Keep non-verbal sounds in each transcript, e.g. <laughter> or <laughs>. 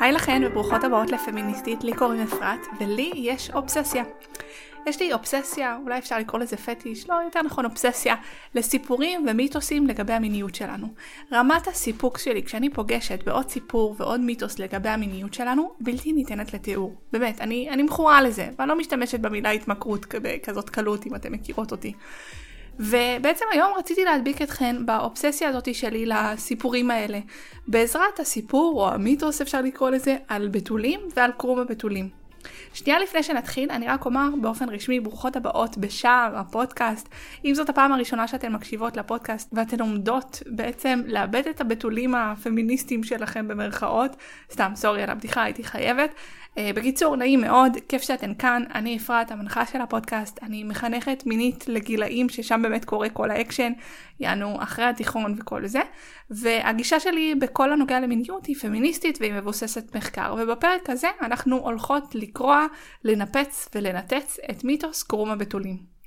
היי לכן וברוכות הבאות לפמיניסטית, לי קוראים אפרת, ולי יש אובססיה. יש לי אובססיה, אולי אפשר לקרוא לזה פטיש, לא, יותר נכון אובססיה, לסיפורים ומיתוסים לגבי המיניות שלנו. רמת הסיפוק שלי כשאני פוגשת בעוד סיפור ועוד מיתוס לגבי המיניות שלנו, בלתי ניתנת לתיאור. באמת, אני, אני מכורה לזה, ואני לא משתמשת במילה התמכרות בכזאת קלות, אם אתן מכירות אותי. ובעצם היום רציתי להדביק אתכן באובססיה הזאת שלי לסיפורים האלה, בעזרת הסיפור או המיתוס אפשר לקרוא לזה על בתולים ועל קרום הבתולים. שנייה לפני שנתחיל, אני רק אומר באופן רשמי ברוכות הבאות בשער הפודקאסט. אם זאת הפעם הראשונה שאתן מקשיבות לפודקאסט ואתן עומדות בעצם לאבד את הבתולים הפמיניסטיים שלכם במרכאות, סתם sorry על הבדיחה הייתי חייבת, בקיצור, נעים מאוד, כיף שאתן כאן, אני אפרת, המנחה של הפודקאסט, אני מחנכת מינית לגילאים ששם באמת קורה כל האקשן, יענו אחרי התיכון וכל זה, והגישה שלי בכל הנוגע למיניות היא פמיניסטית והיא מבוססת מחקר, ובפרק הזה אנחנו הולכות לקרוע, לנפץ ולנתץ את מיתוס קרום הבתולים.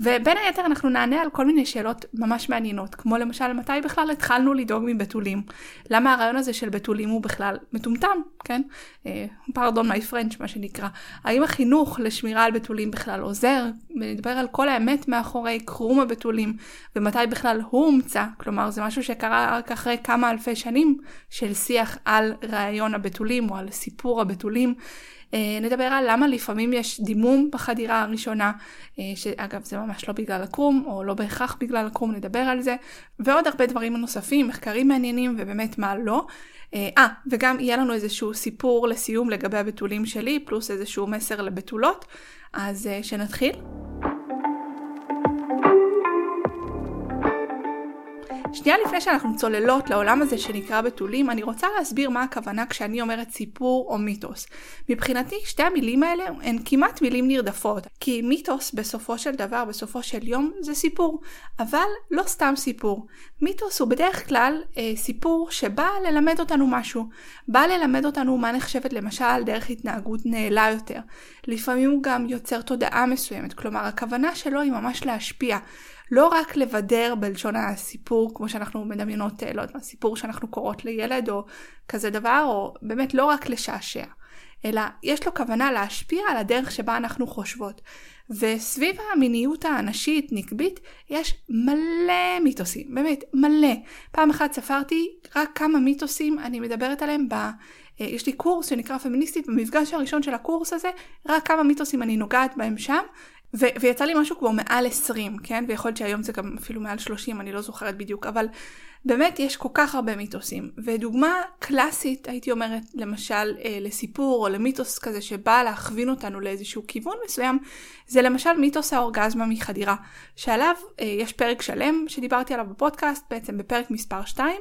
ובין היתר אנחנו נענה על כל מיני שאלות ממש מעניינות, כמו למשל מתי בכלל התחלנו לדאוג מבתולים? למה הרעיון הזה של בתולים הוא בכלל מטומטם, כן? פרדון מי פרנץ' מה שנקרא. האם החינוך לשמירה על בתולים בכלל עוזר? נדבר על כל האמת מאחורי קרום הבתולים, ומתי בכלל הוא הומצא, כלומר זה משהו שקרה רק אחרי כמה אלפי שנים של שיח על רעיון הבתולים או על סיפור הבתולים. אה, נדבר על למה לפעמים יש דימום בחדירה הראשונה, אה, שאגב זה ממש לא בגלל הקרום, או לא בהכרח בגלל הקרום, נדבר על זה, ועוד הרבה דברים נוספים, מחקרים מעניינים ובאמת מה לא. אה, 아, וגם יהיה לנו איזשהו סיפור לסיום לגבי הבתולים שלי, פלוס איזשהו מסר לבתולות, אז שנתחיל. שנייה לפני שאנחנו צוללות לעולם הזה שנקרא בתולים, אני רוצה להסביר מה הכוונה כשאני אומרת סיפור או מיתוס. מבחינתי שתי המילים האלה הן כמעט מילים נרדפות, כי מיתוס בסופו של דבר, בסופו של יום, זה סיפור, אבל לא סתם סיפור. מיתוס הוא בדרך כלל אה, סיפור שבא ללמד אותנו משהו, בא ללמד אותנו מה נחשבת למשל דרך התנהגות נעלה יותר. לפעמים הוא גם יוצר תודעה מסוימת, כלומר הכוונה שלו היא ממש להשפיע. לא רק לבדר בלשון הסיפור, כמו שאנחנו מדמיינות, אה, לא יודעת מה, סיפור שאנחנו קוראות לילד או כזה דבר, או באמת לא רק לשעשע, אלא יש לו כוונה להשפיע על הדרך שבה אנחנו חושבות. וסביב המיניות הנשית, נקבית, יש מלא מיתוסים, באמת, מלא. פעם אחת ספרתי רק כמה מיתוסים אני מדברת עליהם ב... אה, יש לי קורס שנקרא פמיניסטית, במפגש הראשון של הקורס הזה, רק כמה מיתוסים אני נוגעת בהם שם, ו- ויצא לי משהו כמו מעל 20, כן? ויכול להיות שהיום זה גם אפילו מעל 30, אני לא זוכרת בדיוק, אבל באמת יש כל כך הרבה מיתוסים. ודוגמה קלאסית, הייתי אומרת, למשל אה, לסיפור או למיתוס כזה שבא להכווין אותנו לאיזשהו כיוון מסוים, זה למשל מיתוס האורגזמה מחדירה, שעליו אה, יש פרק שלם שדיברתי עליו בפודקאסט, בעצם בפרק מספר 2.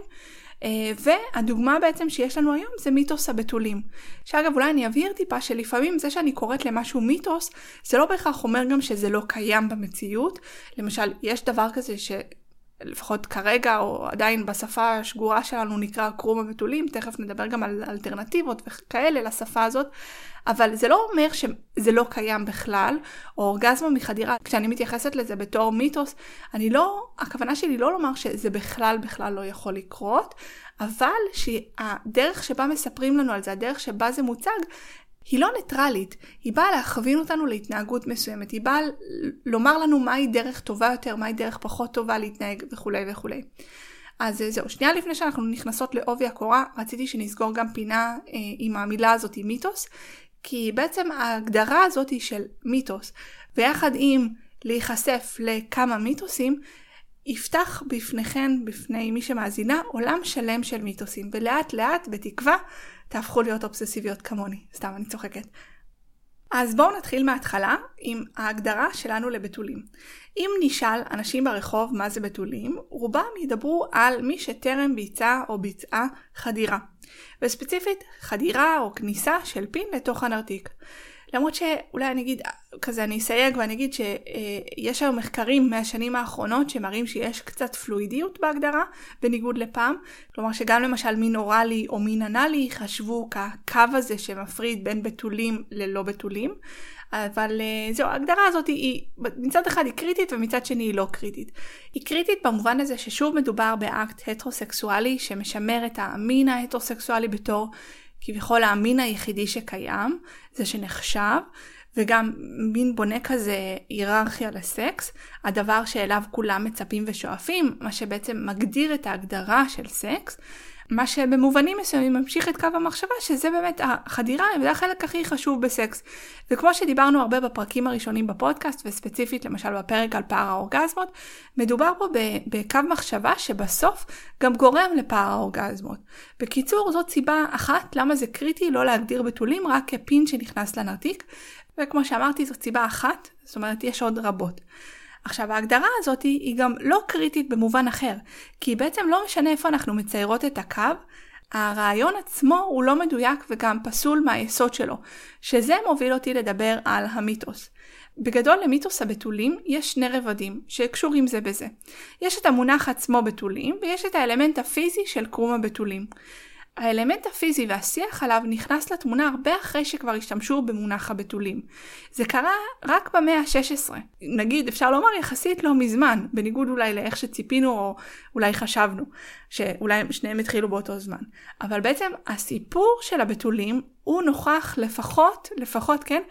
אה, והדוגמה בעצם שיש לנו היום זה מיתוס הבתולים. שאגב אולי אני אבהיר טיפה שלפעמים זה שאני קוראת למשהו מיתוס זה לא בהכרח אומר גם שזה לא קיים במציאות. למשל יש דבר כזה ש... לפחות כרגע או עדיין בשפה השגורה שלנו נקרא קרום הבתולים, תכף נדבר גם על אלטרנטיבות וכאלה לשפה הזאת, אבל זה לא אומר שזה לא קיים בכלל, או אורגזמה מחדירה, כשאני מתייחסת לזה בתור מיתוס, אני לא, הכוונה שלי לא לומר שזה בכלל בכלל לא יכול לקרות, אבל שהדרך שבה מספרים לנו על זה, הדרך שבה זה מוצג, היא לא ניטרלית, היא באה להכווין אותנו להתנהגות מסוימת, היא באה לומר לנו מהי דרך טובה יותר, מהי דרך פחות טובה להתנהג וכולי וכולי. אז זהו, שנייה לפני שאנחנו נכנסות לעובי הקורה, רציתי שנסגור גם פינה אה, עם המילה הזאת, עם מיתוס, כי בעצם ההגדרה הזאת היא של מיתוס, ויחד עם להיחשף לכמה מיתוסים, יפתח בפניכן, בפני מי שמאזינה, עולם שלם של מיתוסים, ולאט לאט, בתקווה, תהפכו להיות אובססיביות כמוני. סתם, אני צוחקת. אז בואו נתחיל מההתחלה עם ההגדרה שלנו לבתולים. אם נשאל אנשים ברחוב מה זה בתולים, רובם ידברו על מי שטרם ביצע או ביצעה חדירה. וספציפית חדירה או כניסה של פין לתוך הנרתיק. למרות שאולי אני אגיד, כזה אני אסייג ואני אגיד שיש היום מחקרים מהשנים האחרונות שמראים שיש קצת פלואידיות בהגדרה, בניגוד לפעם. כלומר שגם למשל מין אוראלי או מין אנאלי חשבו כקו הזה שמפריד בין בתולים ללא בתולים. אבל אה, זהו, ההגדרה הזאת היא, מצד אחד היא קריטית ומצד שני היא לא קריטית. היא קריטית במובן הזה ששוב מדובר באקט הטרוסקסואלי שמשמר את המין ההטרוסקסואלי בתור כביכול המין היחידי שקיים, זה שנחשב, וגם מין בונה כזה היררכיה לסקס, הדבר שאליו כולם מצפים ושואפים, מה שבעצם מגדיר את ההגדרה של סקס, מה שבמובנים מסוימים ממשיך את קו המחשבה שזה באמת החדירה זה החלק הכי חשוב בסקס. וכמו שדיברנו הרבה בפרקים הראשונים בפודקאסט וספציפית למשל בפרק על פער האורגזמות, מדובר פה בקו מחשבה שבסוף גם גורם לפער האורגזמות. בקיצור זאת סיבה אחת למה זה קריטי לא להגדיר בתולים רק כפין שנכנס לנרתיק וכמו שאמרתי זאת סיבה אחת, זאת אומרת יש עוד רבות. עכשיו ההגדרה הזאת היא גם לא קריטית במובן אחר, כי בעצם לא משנה איפה אנחנו מציירות את הקו, הרעיון עצמו הוא לא מדויק וגם פסול מהיסוד שלו, שזה מוביל אותי לדבר על המיתוס. בגדול למיתוס הבתולים יש שני רבדים שקשורים זה בזה. יש את המונח עצמו בתולים ויש את האלמנט הפיזי של קרום הבתולים. האלמנט הפיזי והשיח עליו נכנס לתמונה הרבה אחרי שכבר השתמשו במונח הבתולים. זה קרה רק במאה ה-16. נגיד, אפשר לומר יחסית לא מזמן, בניגוד אולי לאיך שציפינו או אולי חשבנו, שאולי שניהם התחילו באותו זמן. אבל בעצם הסיפור של הבתולים הוא נוכח לפחות, לפחות כן,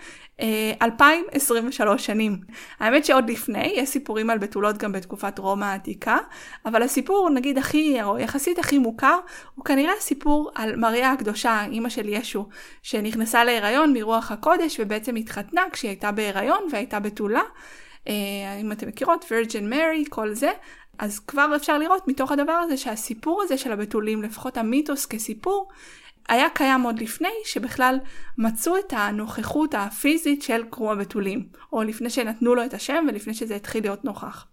2023 אה, שנים. האמת שעוד לפני, יש סיפורים על בתולות גם בתקופת רומא העתיקה, אבל הסיפור נגיד הכי, או יחסית הכי מוכר, הוא כנראה סיפור על מריה הקדושה, אימא של ישו, שנכנסה להיריון מרוח הקודש ובעצם התחתנה כשהיא הייתה בהיריון והייתה בתולה. אה, אם אתם מכירות, וירג'ן מרי, כל זה. אז כבר אפשר לראות מתוך הדבר הזה שהסיפור הזה של הבתולים, לפחות המיתוס כסיפור, היה קיים עוד לפני שבכלל מצאו את הנוכחות הפיזית של קרום הבתולים, או לפני שנתנו לו את השם ולפני שזה התחיל להיות נוכח.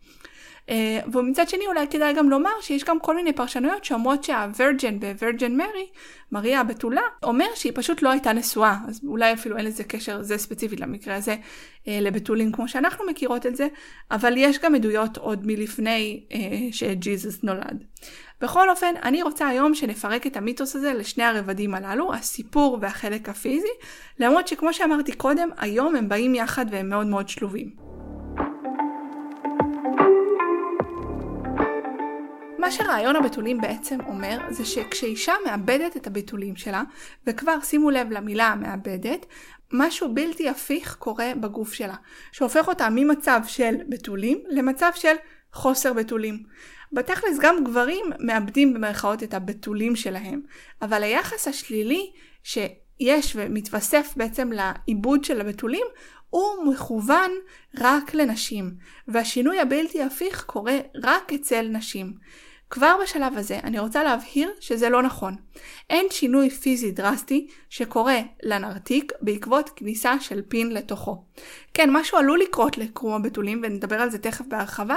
Uh, ומצד שני אולי כדאי גם לומר שיש גם כל מיני פרשנויות שאומרות שהווירג'ן בווירג'ן מרי, מריה הבתולה, אומר שהיא פשוט לא הייתה נשואה, אז אולי אפילו אין לזה קשר, זה ספציפית למקרה הזה, uh, לבתולים כמו שאנחנו מכירות את זה, אבל יש גם עדויות עוד מלפני uh, שג'יזוס נולד. בכל אופן, אני רוצה היום שנפרק את המיתוס הזה לשני הרבדים הללו, הסיפור והחלק הפיזי, למרות שכמו שאמרתי קודם, היום הם באים יחד והם מאוד מאוד שלובים. מה שרעיון הבתולים בעצם אומר זה שכשאישה מאבדת את הבתולים שלה, וכבר שימו לב למילה מאבדת, משהו בלתי הפיך קורה בגוף שלה, שהופך אותה ממצב של בתולים למצב של חוסר בתולים. בתכלס גם גברים מאבדים במרכאות את הבתולים שלהם, אבל היחס השלילי שיש ומתווסף בעצם לעיבוד של הבתולים הוא מכוון רק לנשים, והשינוי הבלתי הפיך קורה רק אצל נשים. כבר בשלב הזה אני רוצה להבהיר שזה לא נכון. אין שינוי פיזי דרסטי שקורה לנרתיק בעקבות כניסה של פין לתוכו. כן, משהו עלול לקרות לקרום הבתולים ונדבר על זה תכף בהרחבה,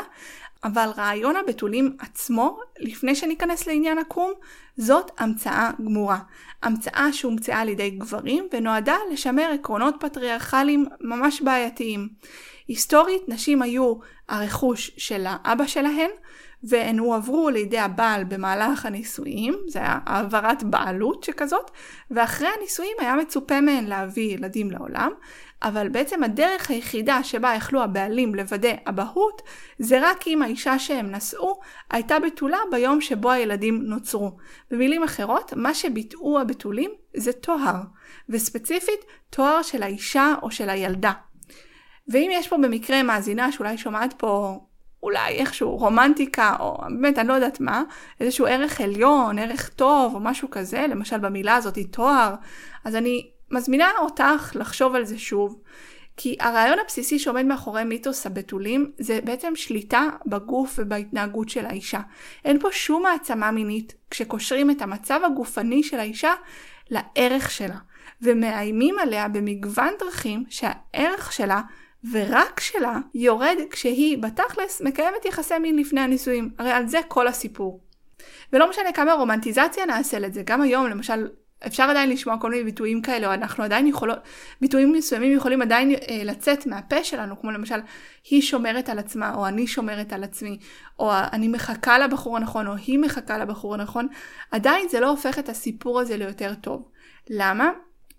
אבל רעיון הבתולים עצמו, לפני שניכנס לעניין הקרום, זאת המצאה גמורה. המצאה שהומצאה על ידי גברים ונועדה לשמר עקרונות פטריארכליים ממש בעייתיים. היסטורית נשים היו הרכוש של האבא שלהן, והן הועברו לידי הבעל במהלך הנישואים, זה היה העברת בעלות שכזאת, ואחרי הנישואים היה מצופה מהן להביא ילדים לעולם, אבל בעצם הדרך היחידה שבה יכלו הבעלים לוודא אבהות, זה רק אם האישה שהם נשאו הייתה בתולה ביום שבו הילדים נוצרו. במילים אחרות, מה שביטאו הבתולים זה תואר, וספציפית תואר של האישה או של הילדה. ואם יש פה במקרה מאזינה שאולי שומעת פה אולי איכשהו רומנטיקה, או באמת, אני לא יודעת מה, איזשהו ערך עליון, ערך טוב, או משהו כזה, למשל במילה הזאת תואר, אז אני מזמינה אותך לחשוב על זה שוב, כי הרעיון הבסיסי שעומד מאחורי מיתוס הבתולים זה בעצם שליטה בגוף ובהתנהגות של האישה. אין פה שום העצמה מינית כשקושרים את המצב הגופני של האישה לערך שלה, ומאיימים עליה במגוון דרכים שהערך שלה ורק שלה יורד כשהיא בתכלס מקיימת יחסי מין לפני הנישואים. הרי על זה כל הסיפור. ולא משנה כמה רומנטיזציה נעשה לזה, גם היום למשל אפשר עדיין לשמוע כל מיני ביטויים כאלה, או אנחנו עדיין יכולות, ביטויים מסוימים יכולים עדיין אה, לצאת מהפה שלנו, כמו למשל, היא שומרת על עצמה, או אני שומרת על עצמי, או אני מחכה לבחור הנכון, או היא מחכה לבחור הנכון, עדיין זה לא הופך את הסיפור הזה ליותר טוב. למה?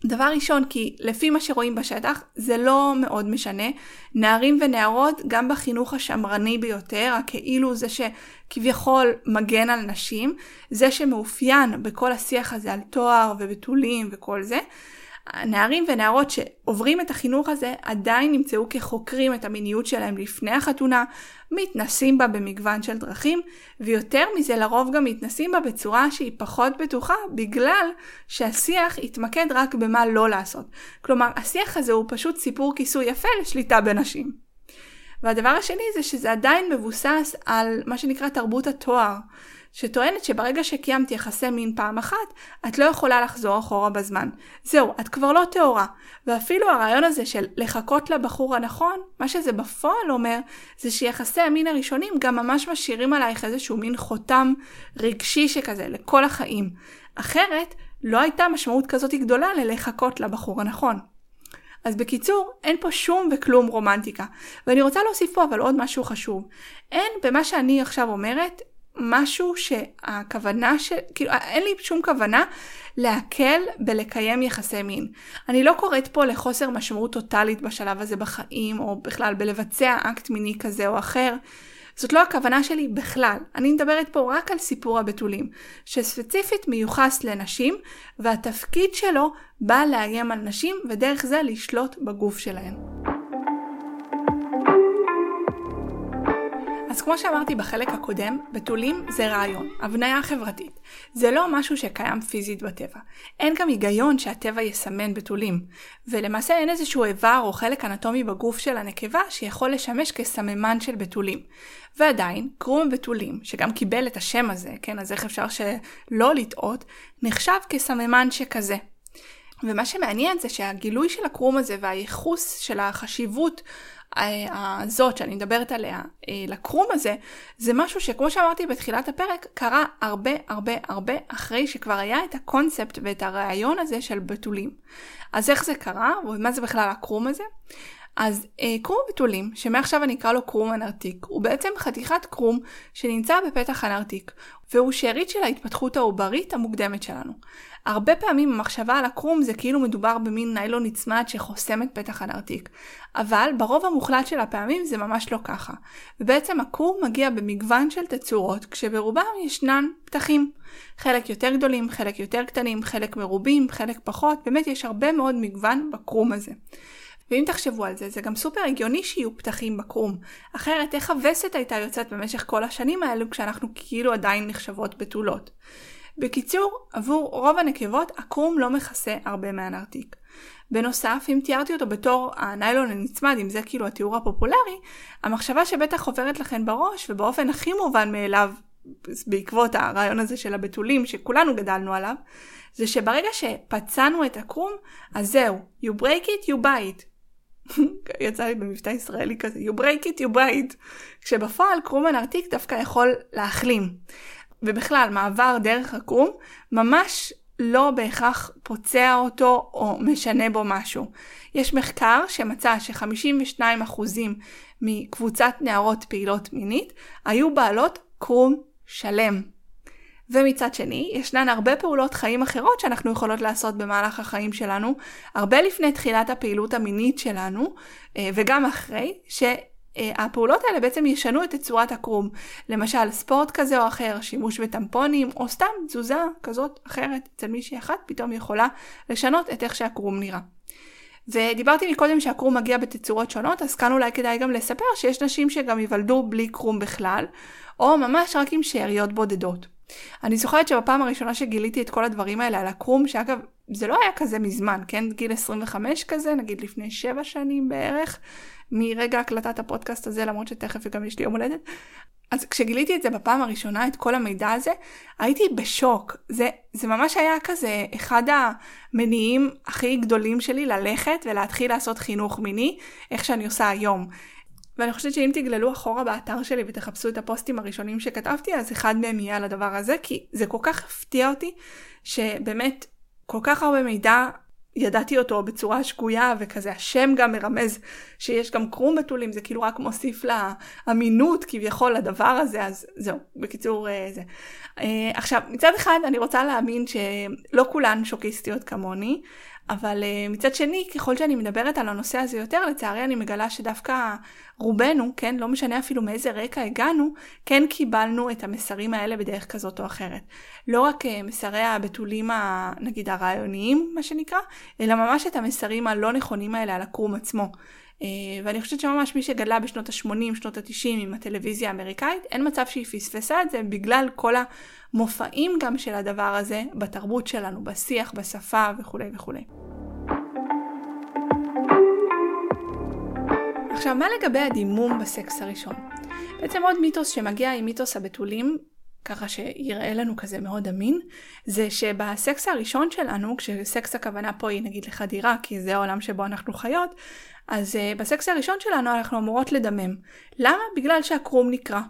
דבר ראשון, כי לפי מה שרואים בשטח, זה לא מאוד משנה. נערים ונערות, גם בחינוך השמרני ביותר, הכאילו זה שכביכול מגן על נשים, זה שמאופיין בכל השיח הזה על תואר ובתולים וכל זה, נערים ונערות שעוברים את החינוך הזה עדיין נמצאו כחוקרים את המיניות שלהם לפני החתונה, מתנסים בה במגוון של דרכים, ויותר מזה לרוב גם מתנסים בה בצורה שהיא פחות בטוחה, בגלל שהשיח יתמקד רק במה לא לעשות. כלומר, השיח הזה הוא פשוט סיפור כיסוי יפה לשליטה בנשים. והדבר השני זה שזה עדיין מבוסס על מה שנקרא תרבות התואר. שטוענת שברגע שקיימת יחסי מין פעם אחת, את לא יכולה לחזור אחורה בזמן. זהו, את כבר לא טהורה. ואפילו הרעיון הזה של לחכות לבחור הנכון, מה שזה בפועל אומר, זה שיחסי המין הראשונים גם ממש משאירים עלייך איזשהו מין חותם רגשי שכזה, לכל החיים. אחרת, לא הייתה משמעות כזאת גדולה ללחכות לבחור הנכון. אז בקיצור, אין פה שום וכלום רומנטיקה. ואני רוצה להוסיף פה אבל עוד משהו חשוב. אין במה שאני עכשיו אומרת משהו שהכוונה של, כאילו אין לי שום כוונה להקל בלקיים יחסי מין. אני לא קוראת פה לחוסר משמעות טוטאלית בשלב הזה בחיים, או בכלל בלבצע אקט מיני כזה או אחר. זאת לא הכוונה שלי בכלל. אני מדברת פה רק על סיפור הבתולים, שספציפית מיוחס לנשים, והתפקיד שלו בא לאיים על נשים, ודרך זה לשלוט בגוף שלהן. אז כמו שאמרתי בחלק הקודם, בתולים זה רעיון, הבניה חברתית. זה לא משהו שקיים פיזית בטבע. אין גם היגיון שהטבע יסמן בתולים. ולמעשה אין איזשהו איבר או חלק אנטומי בגוף של הנקבה שיכול לשמש כסממן של בתולים. ועדיין, קרום הבתולים, שגם קיבל את השם הזה, כן, אז איך אפשר שלא לטעות, נחשב כסממן שכזה. ומה שמעניין זה שהגילוי של הקרום הזה והייחוס של החשיבות הזאת שאני מדברת עליה אה, לקרום הזה, זה משהו שכמו שאמרתי בתחילת הפרק, קרה הרבה הרבה הרבה אחרי שכבר היה את הקונספט ואת הרעיון הזה של בתולים. אז איך זה קרה, ומה זה בכלל הקרום הזה? אז אה, קרום בתולים, שמעכשיו אני אקרא לו קרום הנרתיק, הוא בעצם חתיכת קרום שנמצא בפתח הנרתיק, והוא שארית של ההתפתחות העוברית המוקדמת שלנו. הרבה פעמים המחשבה על הקרום זה כאילו מדובר במין ניילון נצמד שחוסם את פתח הנרתיק, אבל ברוב המוחלט של הפעמים זה ממש לא ככה. ובעצם הקרום מגיע במגוון של תצורות, כשברובם ישנן פתחים. חלק יותר גדולים, חלק יותר קטנים, חלק מרובים, חלק פחות, באמת יש הרבה מאוד מגוון בקרום הזה. ואם תחשבו על זה, זה גם סופר הגיוני שיהיו פתחים בקרום. אחרת, איך הווסת הייתה יוצאת במשך כל השנים האלו כשאנחנו כאילו עדיין נחשבות בתולות. בקיצור, עבור רוב הנקבות, הקרום לא מכסה הרבה מהנרתיק. בנוסף, אם תיארתי אותו בתור הניילון הנצמד, אם זה כאילו התיאור הפופולרי, המחשבה שבטח עוברת לכם בראש, ובאופן הכי מובן מאליו, בעקבות הרעיון הזה של הבתולים שכולנו גדלנו עליו, זה שברגע שפצענו את הקרום, אז זהו, you break it, you buy it. <laughs> יצא לי במבטא ישראלי כזה, you break it, you it. כשבפועל קרום הנרתיק דווקא יכול להחלים. ובכלל, מעבר דרך הקרום, ממש לא בהכרח פוצע אותו או משנה בו משהו. יש מחקר שמצא ש-52% מקבוצת נערות פעילות מינית היו בעלות קרום שלם. ומצד שני, ישנן הרבה פעולות חיים אחרות שאנחנו יכולות לעשות במהלך החיים שלנו, הרבה לפני תחילת הפעילות המינית שלנו, אה, וגם אחרי, שהפעולות האלה בעצם ישנו את תצורת הקרום. למשל, ספורט כזה או אחר, שימוש בטמפונים, או סתם תזוזה כזאת אחרת אצל מישהי אחת, פתאום יכולה לשנות את איך שהקרום נראה. ודיברתי מקודם שהקרום מגיע בתצורות שונות, אז כאן אולי כדאי גם לספר שיש נשים שגם ייוולדו בלי קרום בכלל, או ממש רק עם שאריות בודדות. אני זוכרת שבפעם הראשונה שגיליתי את כל הדברים האלה על הקרום, שאגב, זה לא היה כזה מזמן, כן? גיל 25 כזה, נגיד לפני 7 שנים בערך, מרגע הקלטת הפודקאסט הזה, למרות שתכף גם יש לי יום הולדת. אז כשגיליתי את זה בפעם הראשונה, את כל המידע הזה, הייתי בשוק. זה, זה ממש היה כזה אחד המניעים הכי גדולים שלי ללכת ולהתחיל לעשות חינוך מיני, איך שאני עושה היום. ואני חושבת שאם תגללו אחורה באתר שלי ותחפשו את הפוסטים הראשונים שכתבתי, אז אחד מהם יהיה על הדבר הזה, כי זה כל כך הפתיע אותי, שבאמת כל כך הרבה מידע ידעתי אותו בצורה שגויה וכזה השם גם מרמז שיש גם קרום בתולים זה כאילו רק מוסיף לאמינות כביכול לדבר הזה אז זהו בקיצור אה, זה. אה, עכשיו מצד אחד אני רוצה להאמין שלא כולן שוקיסטיות כמוני אבל uh, מצד שני, ככל שאני מדברת על הנושא הזה יותר, לצערי אני מגלה שדווקא רובנו, כן, לא משנה אפילו מאיזה רקע הגענו, כן קיבלנו את המסרים האלה בדרך כזאת או אחרת. לא רק uh, מסרי הבתולים, נגיד הרעיוניים, מה שנקרא, אלא ממש את המסרים הלא נכונים האלה על הקרום עצמו. Uh, ואני חושבת שממש מי שגדלה בשנות ה-80, שנות ה-90 עם הטלוויזיה האמריקאית, אין מצב שהיא פספסה את זה בגלל כל המופעים גם של הדבר הזה בתרבות שלנו, בשיח, בשפה וכולי וכולי. עכשיו, מה לגבי הדימום בסקס הראשון? בעצם עוד מיתוס שמגיע עם מיתוס הבתולים, ככה שיראה לנו כזה מאוד אמין, זה שבסקס הראשון שלנו, כשסקס הכוונה פה היא נגיד לחדירה, כי זה העולם שבו אנחנו חיות, אז uh, בסקס הראשון שלנו אנחנו אמורות לדמם. למה? בגלל שהקרום נקרע.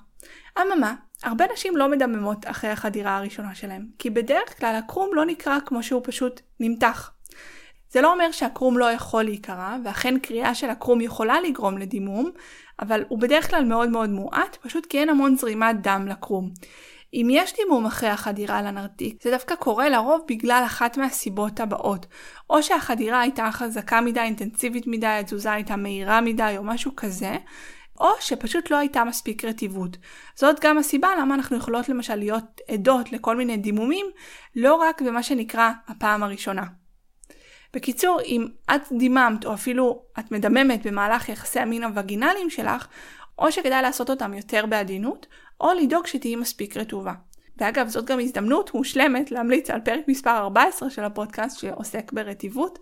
אממה, הרבה נשים לא מדממות אחרי החדירה הראשונה שלהם, כי בדרך כלל הקרום לא נקרע כמו שהוא פשוט נמתח. זה לא אומר שהקרום לא יכול להיקרע, ואכן קריאה של הקרום יכולה לגרום לדימום, אבל הוא בדרך כלל מאוד מאוד מועט, פשוט כי אין המון זרימת דם לקרום. אם יש דימום אחרי החדירה לנרתיק, זה דווקא קורה לרוב בגלל אחת מהסיבות הבאות. או שהחדירה הייתה חזקה מדי, אינטנסיבית מדי, התזוזה הייתה מהירה מדי או משהו כזה, או שפשוט לא הייתה מספיק רטיבות. זאת גם הסיבה למה אנחנו יכולות למשל להיות עדות לכל מיני דימומים, לא רק במה שנקרא הפעם הראשונה. בקיצור, אם את דיממת או אפילו את מדממת במהלך יחסי המין הווגינליים שלך, או שכדאי לעשות אותם יותר בעדינות, או לדאוג שתהיי מספיק רטובה. ואגב, זאת גם הזדמנות מושלמת להמליץ על פרק מספר 14 של הפודקאסט שעוסק ברטיבות,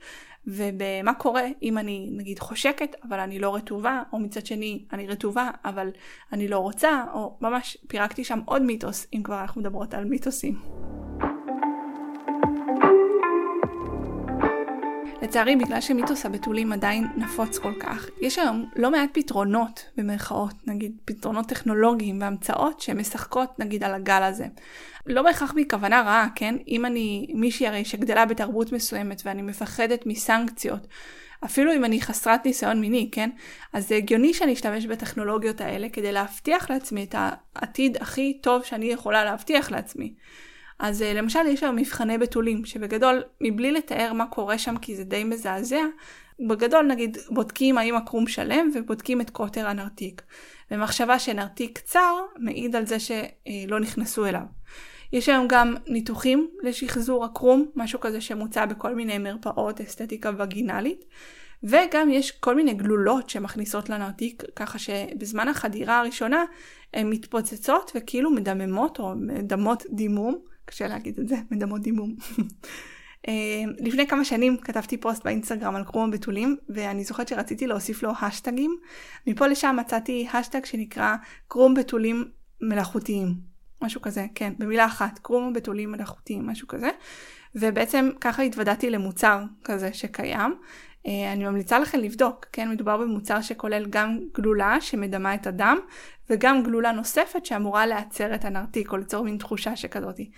ובמה קורה אם אני נגיד חושקת אבל אני לא רטובה, או מצד שני אני רטובה אבל אני לא רוצה, או ממש פירקתי שם עוד מיתוס, אם כבר אנחנו מדברות על מיתוסים. לצערי, בגלל שמיתוס הבתולים עדיין נפוץ כל כך, יש היום לא מעט פתרונות, במרכאות, נגיד פתרונות טכנולוגיים והמצאות שמשחקות נגיד על הגל הזה. לא בהכרח מכוונה רעה, כן? אם אני מישהי הרי שגדלה בתרבות מסוימת ואני מפחדת מסנקציות, אפילו אם אני חסרת ניסיון מיני, כן? אז זה הגיוני שאני אשתמש בטכנולוגיות האלה כדי להבטיח לעצמי את העתיד הכי טוב שאני יכולה להבטיח לעצמי. אז אה, למשל יש היום מבחני בתולים, שבגדול, מבלי לתאר מה קורה שם כי זה די מזעזע, בגדול נגיד בודקים האם הקרום שלם ובודקים את קוטר הנרתיק. ומחשבה שנרתיק קצר מעיד על זה שלא נכנסו אליו. יש היום גם ניתוחים לשחזור הקרום, משהו כזה שמוצע בכל מיני מרפאות אסתטיקה וגינלית. וגם יש כל מיני גלולות שמכניסות לנרתיק, ככה שבזמן החדירה הראשונה הן מתפוצצות וכאילו מדממות או מדמות דימום, קשה להגיד את זה, <laughs> מדמות דימום. Uh, לפני כמה שנים כתבתי פוסט באינסטגרם על קרום הבתולים ואני זוכרת שרציתי להוסיף לו השטגים. מפה לשם מצאתי השטג שנקרא קרום בתולים מלאכותיים. משהו כזה, כן, במילה אחת, קרום בתולים מלאכותיים, משהו כזה. ובעצם ככה התוודעתי למוצר כזה שקיים. Uh, אני ממליצה לכם לבדוק, כן, מדובר במוצר שכולל גם גלולה שמדמה את הדם וגם גלולה נוספת שאמורה לעצר את הנרתיק או ליצור מין תחושה שכזאתי.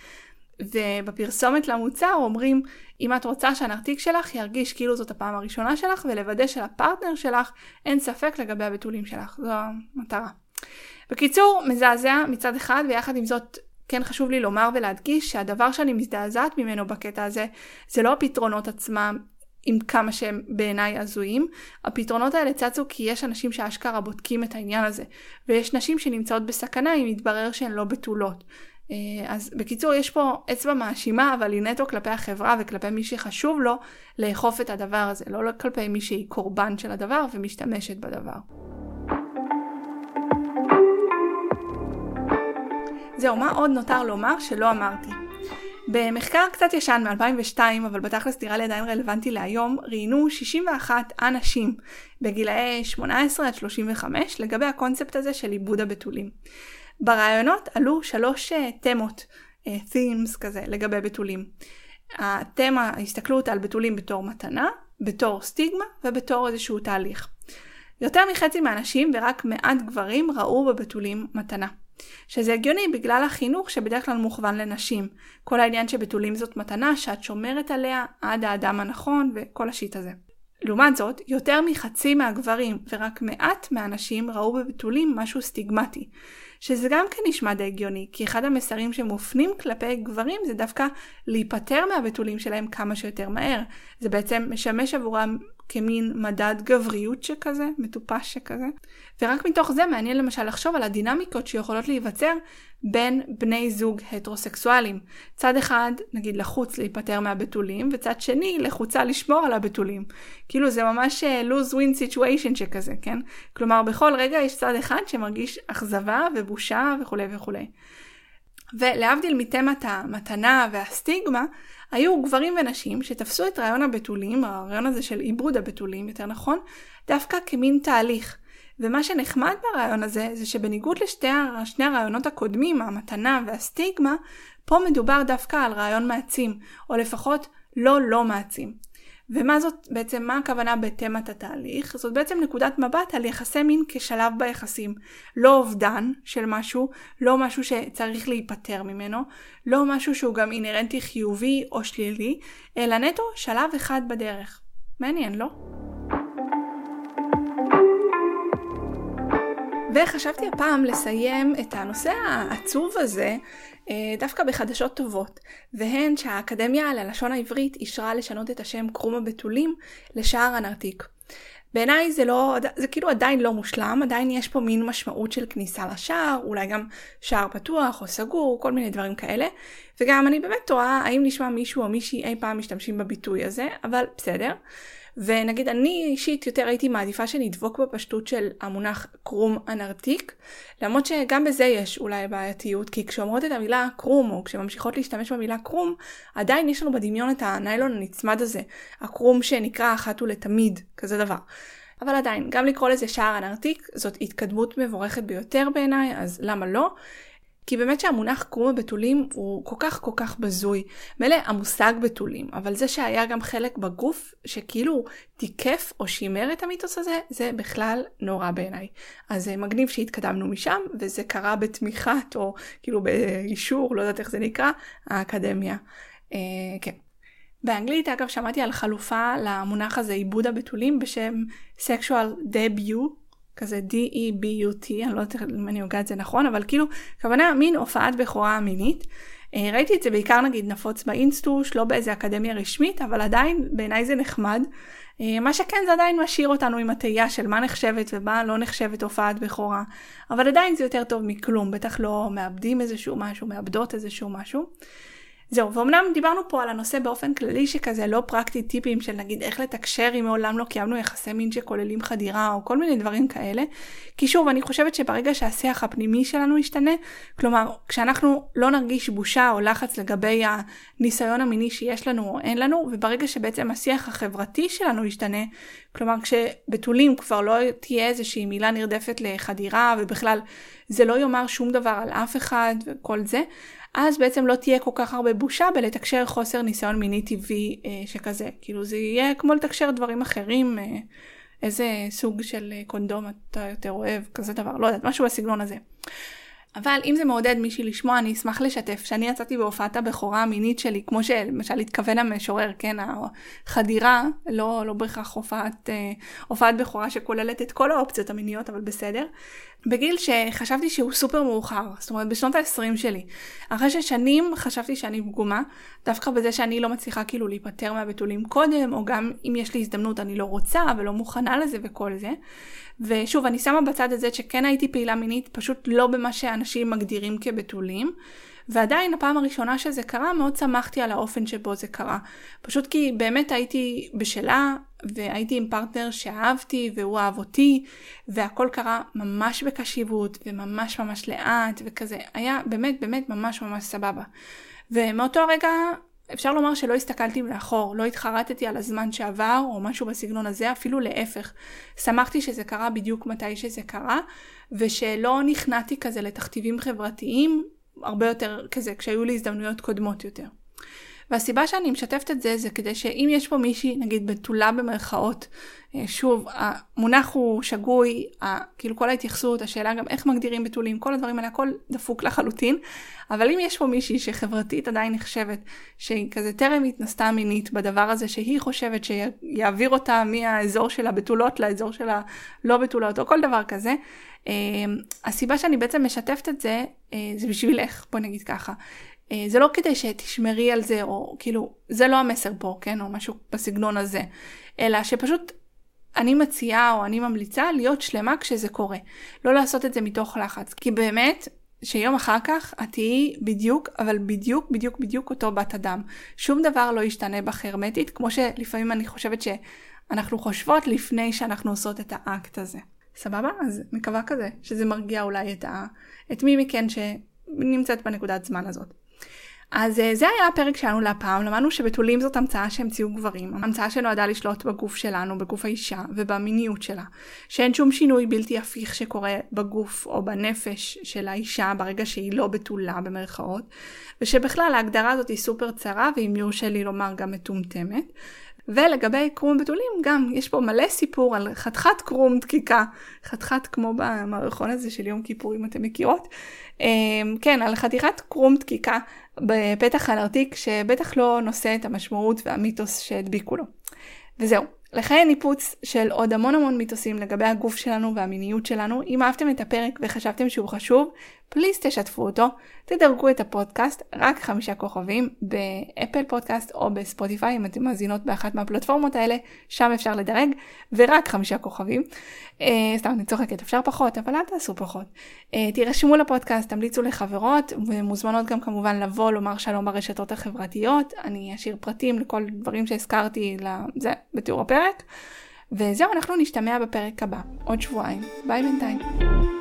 ובפרסומת למוצר אומרים, אם את רוצה שהנרתיק שלך ירגיש כאילו זאת הפעם הראשונה שלך, ולוודא שלפרטנר שלך אין ספק לגבי הבתולים שלך. זו המטרה. בקיצור, מזעזע מצד אחד, ויחד עם זאת, כן חשוב לי לומר ולהדגיש שהדבר שאני מזדעזעת ממנו בקטע הזה, זה לא הפתרונות עצמם, עם כמה שהם בעיניי הזויים. הפתרונות האלה צצו כי יש אנשים שאשכרה בודקים את העניין הזה, ויש נשים שנמצאות בסכנה אם יתברר שהן לא בתולות. אה, אז בקיצור, יש פה אצבע מאשימה, אבל היא נטו כלפי החברה וכלפי מי שחשוב לו לאכוף את הדבר הזה, לא כלפי מי שהיא קורבן של הדבר ומשתמשת בדבר. זהו, מה עוד נותר לומר שלא אמרתי? במחקר קצת ישן מ-2002, אבל בתכלס נראה לי עדיין רלוונטי להיום, ראיינו 61 אנשים בגילאי 18 עד 35 לגבי הקונספט הזה של עיבוד הבתולים. ברעיונות עלו שלוש אה, תמות, uh, themes כזה, לגבי בתולים. התמה, ההסתכלות על בתולים בתור מתנה, בתור סטיגמה ובתור איזשהו תהליך. יותר מחצי מהאנשים ורק מעט גברים ראו בבתולים מתנה. שזה הגיוני בגלל החינוך שבדרך כלל מוכוון לנשים. כל העניין שבתולים זאת מתנה שאת שומרת עליה עד האדם הנכון וכל השיט הזה. לעומת זאת, יותר מחצי מהגברים ורק מעט מהנשים ראו בבתולים משהו סטיגמטי. שזה גם כן נשמע די הגיוני, כי אחד המסרים שמופנים כלפי גברים זה דווקא להיפטר מהבתולים שלהם כמה שיותר מהר. זה בעצם משמש עבורם כמין מדד גבריות שכזה, מטופש שכזה. ורק מתוך זה מעניין למשל לחשוב על הדינמיקות שיכולות להיווצר בין בני זוג הטרוסקסואלים. צד אחד, נגיד, לחוץ להיפטר מהבתולים, וצד שני, לחוצה לשמור על הבתולים. כאילו זה ממש אה, lose-win situation שכזה, כן? כלומר, בכל רגע יש צד אחד שמרגיש אכזבה ובושה וכולי וכולי. ולהבדיל מתמת המתנה והסטיגמה, היו גברים ונשים שתפסו את רעיון הבתולים, הרעיון הזה של עיבוד הבתולים, יותר נכון, דווקא כמין תהליך. ומה שנחמד ברעיון הזה, זה שבניגוד לשני הרעיונות הקודמים, המתנה והסטיגמה, פה מדובר דווקא על רעיון מעצים, או לפחות לא לא מעצים. ומה זאת בעצם, מה הכוונה בתמת התהליך? זאת בעצם נקודת מבט על יחסי מין כשלב ביחסים. לא אובדן של משהו, לא משהו שצריך להיפטר ממנו, לא משהו שהוא גם אינהרנטי חיובי או שלילי, אלא נטו שלב אחד בדרך. מעניין, לא? וחשבתי הפעם לסיים את הנושא העצוב הזה דווקא בחדשות טובות, והן שהאקדמיה ללשון העברית אישרה לשנות את השם קרום הבתולים לשער הנרתיק. בעיניי זה לא, זה כאילו עדיין לא מושלם, עדיין יש פה מין משמעות של כניסה לשער, אולי גם שער פתוח או סגור, כל מיני דברים כאלה. וגם אני באמת תוהה האם נשמע מישהו או מישהי אי פעם משתמשים בביטוי הזה, אבל בסדר. ונגיד אני אישית יותר הייתי מעדיפה שנדבוק בפשטות של המונח קרום אנרטיק, למרות שגם בזה יש אולי בעייתיות, כי כשאומרות את המילה קרום, או כשממשיכות להשתמש במילה קרום, עדיין יש לנו בדמיון את הניילון הנצמד הזה, הקרום שנקרא אחת ולתמיד, כזה דבר. אבל עדיין, גם לקרוא לזה שער אנרטיק זאת התקדמות מבורכת ביותר בעיניי, אז למה לא? כי באמת שהמונח קרום הבתולים הוא כל כך כל כך בזוי. מילא המושג בתולים, אבל זה שהיה גם חלק בגוף שכאילו תיקף או שימר את המיתוס הזה, זה בכלל נורא בעיניי. אז זה מגניב שהתקדמנו משם, וזה קרה בתמיכת או כאילו באישור, לא יודעת איך זה נקרא, האקדמיה. אה, כן. באנגלית אגב שמעתי על חלופה למונח הזה עיבוד הבתולים בשם sexual debut כזה D-E-B-U-T, אני לא יודעת אם אני הוגה את זה נכון, אבל כאילו, כוונה מין הופעת בכורה מינית. אה, ראיתי את זה בעיקר נגיד נפוץ באינסטוש, לא באיזה אקדמיה רשמית, אבל עדיין בעיניי זה נחמד. אה, מה שכן זה עדיין משאיר אותנו עם התהייה של מה נחשבת ומה לא נחשבת הופעת בכורה, אבל עדיין זה יותר טוב מכלום, בטח לא מאבדים איזשהו משהו, מאבדות איזשהו משהו. זהו, ואומנם דיברנו פה על הנושא באופן כללי שכזה לא פרקטי טיפים של נגיד איך לתקשר אם מעולם לא קיימנו יחסי מין שכוללים חדירה או כל מיני דברים כאלה. כי שוב, אני חושבת שברגע שהשיח הפנימי שלנו ישתנה, כלומר, כשאנחנו לא נרגיש בושה או לחץ לגבי הניסיון המיני שיש לנו או אין לנו, וברגע שבעצם השיח החברתי שלנו ישתנה, כלומר כשבתולים כבר לא תהיה איזושהי מילה נרדפת לחדירה ובכלל זה לא יאמר שום דבר על אף אחד וכל זה, אז בעצם לא תהיה כל כך הרבה בושה בלתקשר חוסר ניסיון מיני טבעי אה, שכזה. כאילו זה יהיה כמו לתקשר דברים אחרים, אה, איזה סוג של אה, קונדום אתה יותר אוהב, כזה דבר, לא יודעת, משהו בסגנון הזה. אבל אם זה מעודד מישהי לשמוע, אני אשמח לשתף שאני יצאתי בהופעת הבכורה המינית שלי, כמו שלמשל התכוון המשורר, כן, החדירה, לא, לא בהכרח הופעת, אה, הופעת בכורה שכוללת את כל האופציות המיניות, אבל בסדר. בגיל שחשבתי שהוא סופר מאוחר, זאת אומרת בשנות ה-20 שלי. אחרי ששנים חשבתי שאני פגומה, דווקא בזה שאני לא מצליחה כאילו להיפטר מהבתולים קודם, או גם אם יש לי הזדמנות אני לא רוצה ולא מוכנה לזה וכל זה. ושוב, אני שמה בצד הזה שכן הייתי פעילה מינית, פשוט לא במה שאנשים מגדירים כבתולים. ועדיין הפעם הראשונה שזה קרה מאוד שמחתי על האופן שבו זה קרה. פשוט כי באמת הייתי בשלה והייתי עם פרטנר שאהבתי והוא אהב אותי והכל קרה ממש בקשיבות וממש ממש לאט וכזה היה באמת באמת ממש ממש סבבה. ומאותו הרגע אפשר לומר שלא הסתכלתי לאחור, לא התחרטתי על הזמן שעבר או משהו בסגנון הזה, אפילו להפך. שמחתי שזה קרה בדיוק מתי שזה קרה, ושלא נכנעתי כזה לתכתיבים חברתיים, הרבה יותר כזה, כשהיו לי הזדמנויות קודמות יותר. והסיבה שאני משתפת את זה זה כדי שאם יש פה מישהי, נגיד בתולה במרכאות, אה, שוב, המונח הוא שגוי, כאילו כל ההתייחסות, השאלה גם איך מגדירים בתולים, כל הדברים האלה, הכל דפוק לחלוטין, אבל אם יש פה מישהי שחברתית עדיין נחשבת, שהיא כזה טרם התנסתה מינית בדבר הזה, שהיא חושבת שיעביר אותה מהאזור של הבתולות לאזור של הלא בתולות, או כל דבר כזה, אה, הסיבה שאני בעצם משתפת את זה, אה, זה בשבילך, בוא נגיד ככה. אה, זה לא כדי שתשמרי על זה, או כאילו, זה לא המסר פה, כן? או משהו בסגנון הזה. אלא שפשוט אני מציעה או אני ממליצה להיות שלמה כשזה קורה. לא לעשות את זה מתוך לחץ. כי באמת, שיום אחר כך את תהיי בדיוק, אבל בדיוק, בדיוק, בדיוק אותו בת אדם. שום דבר לא ישתנה בך הרמטית, כמו שלפעמים אני חושבת שאנחנו חושבות לפני שאנחנו עושות את האקט הזה. סבבה? אז מקווה כזה, שזה מרגיע אולי את, ה... את מי מכן שנמצאת בנקודת זמן הזאת. אז אה, זה היה הפרק שלנו להפעם, למדנו שבתולים זאת המצאה שהמציאו גברים, המצאה שנועדה לשלוט בגוף שלנו, בגוף האישה ובמיניות שלה, שאין שום שינוי בלתי הפיך שקורה בגוף או בנפש של האישה ברגע שהיא לא בתולה במרכאות, ושבכלל ההגדרה הזאת היא סופר צרה ואם יורשה לי לומר גם מטומטמת, ולגבי קרום בתולים גם יש פה מלא סיפור על חתיכת קרום דקיקה, חתיכת כמו במערכון הזה של יום כיפור אם אתם מכירות, אמ, כן על חתיכת קרום דקיקה בפתח הנרתיק שבטח לא נושא את המשמעות והמיתוס שהדביקו לו. וזהו, לכן ניפוץ של עוד המון המון מיתוסים לגבי הגוף שלנו והמיניות שלנו. אם אהבתם את הפרק וחשבתם שהוא חשוב, פליז תשתפו אותו, תדרגו את הפודקאסט, רק חמישה כוכבים, באפל פודקאסט או בספוטיפיי, אם אתם מאזינות באחת מהפלטפורמות האלה, שם אפשר לדרג, ורק חמישה כוכבים. אה, סתם, אני צוחקת, אפשר פחות, אבל אל תעשו פחות. אה, תירשמו לפודקאסט, תמליצו לחברות, ומוזמנות גם כמובן לבוא לומר שלום ברשתות החברתיות. אני אשאיר פרטים לכל דברים שהזכרתי לזה בתיאור הפרק. וזהו, אנחנו נשתמע בפרק הבא, עוד שבועיים. ביי בינתיים.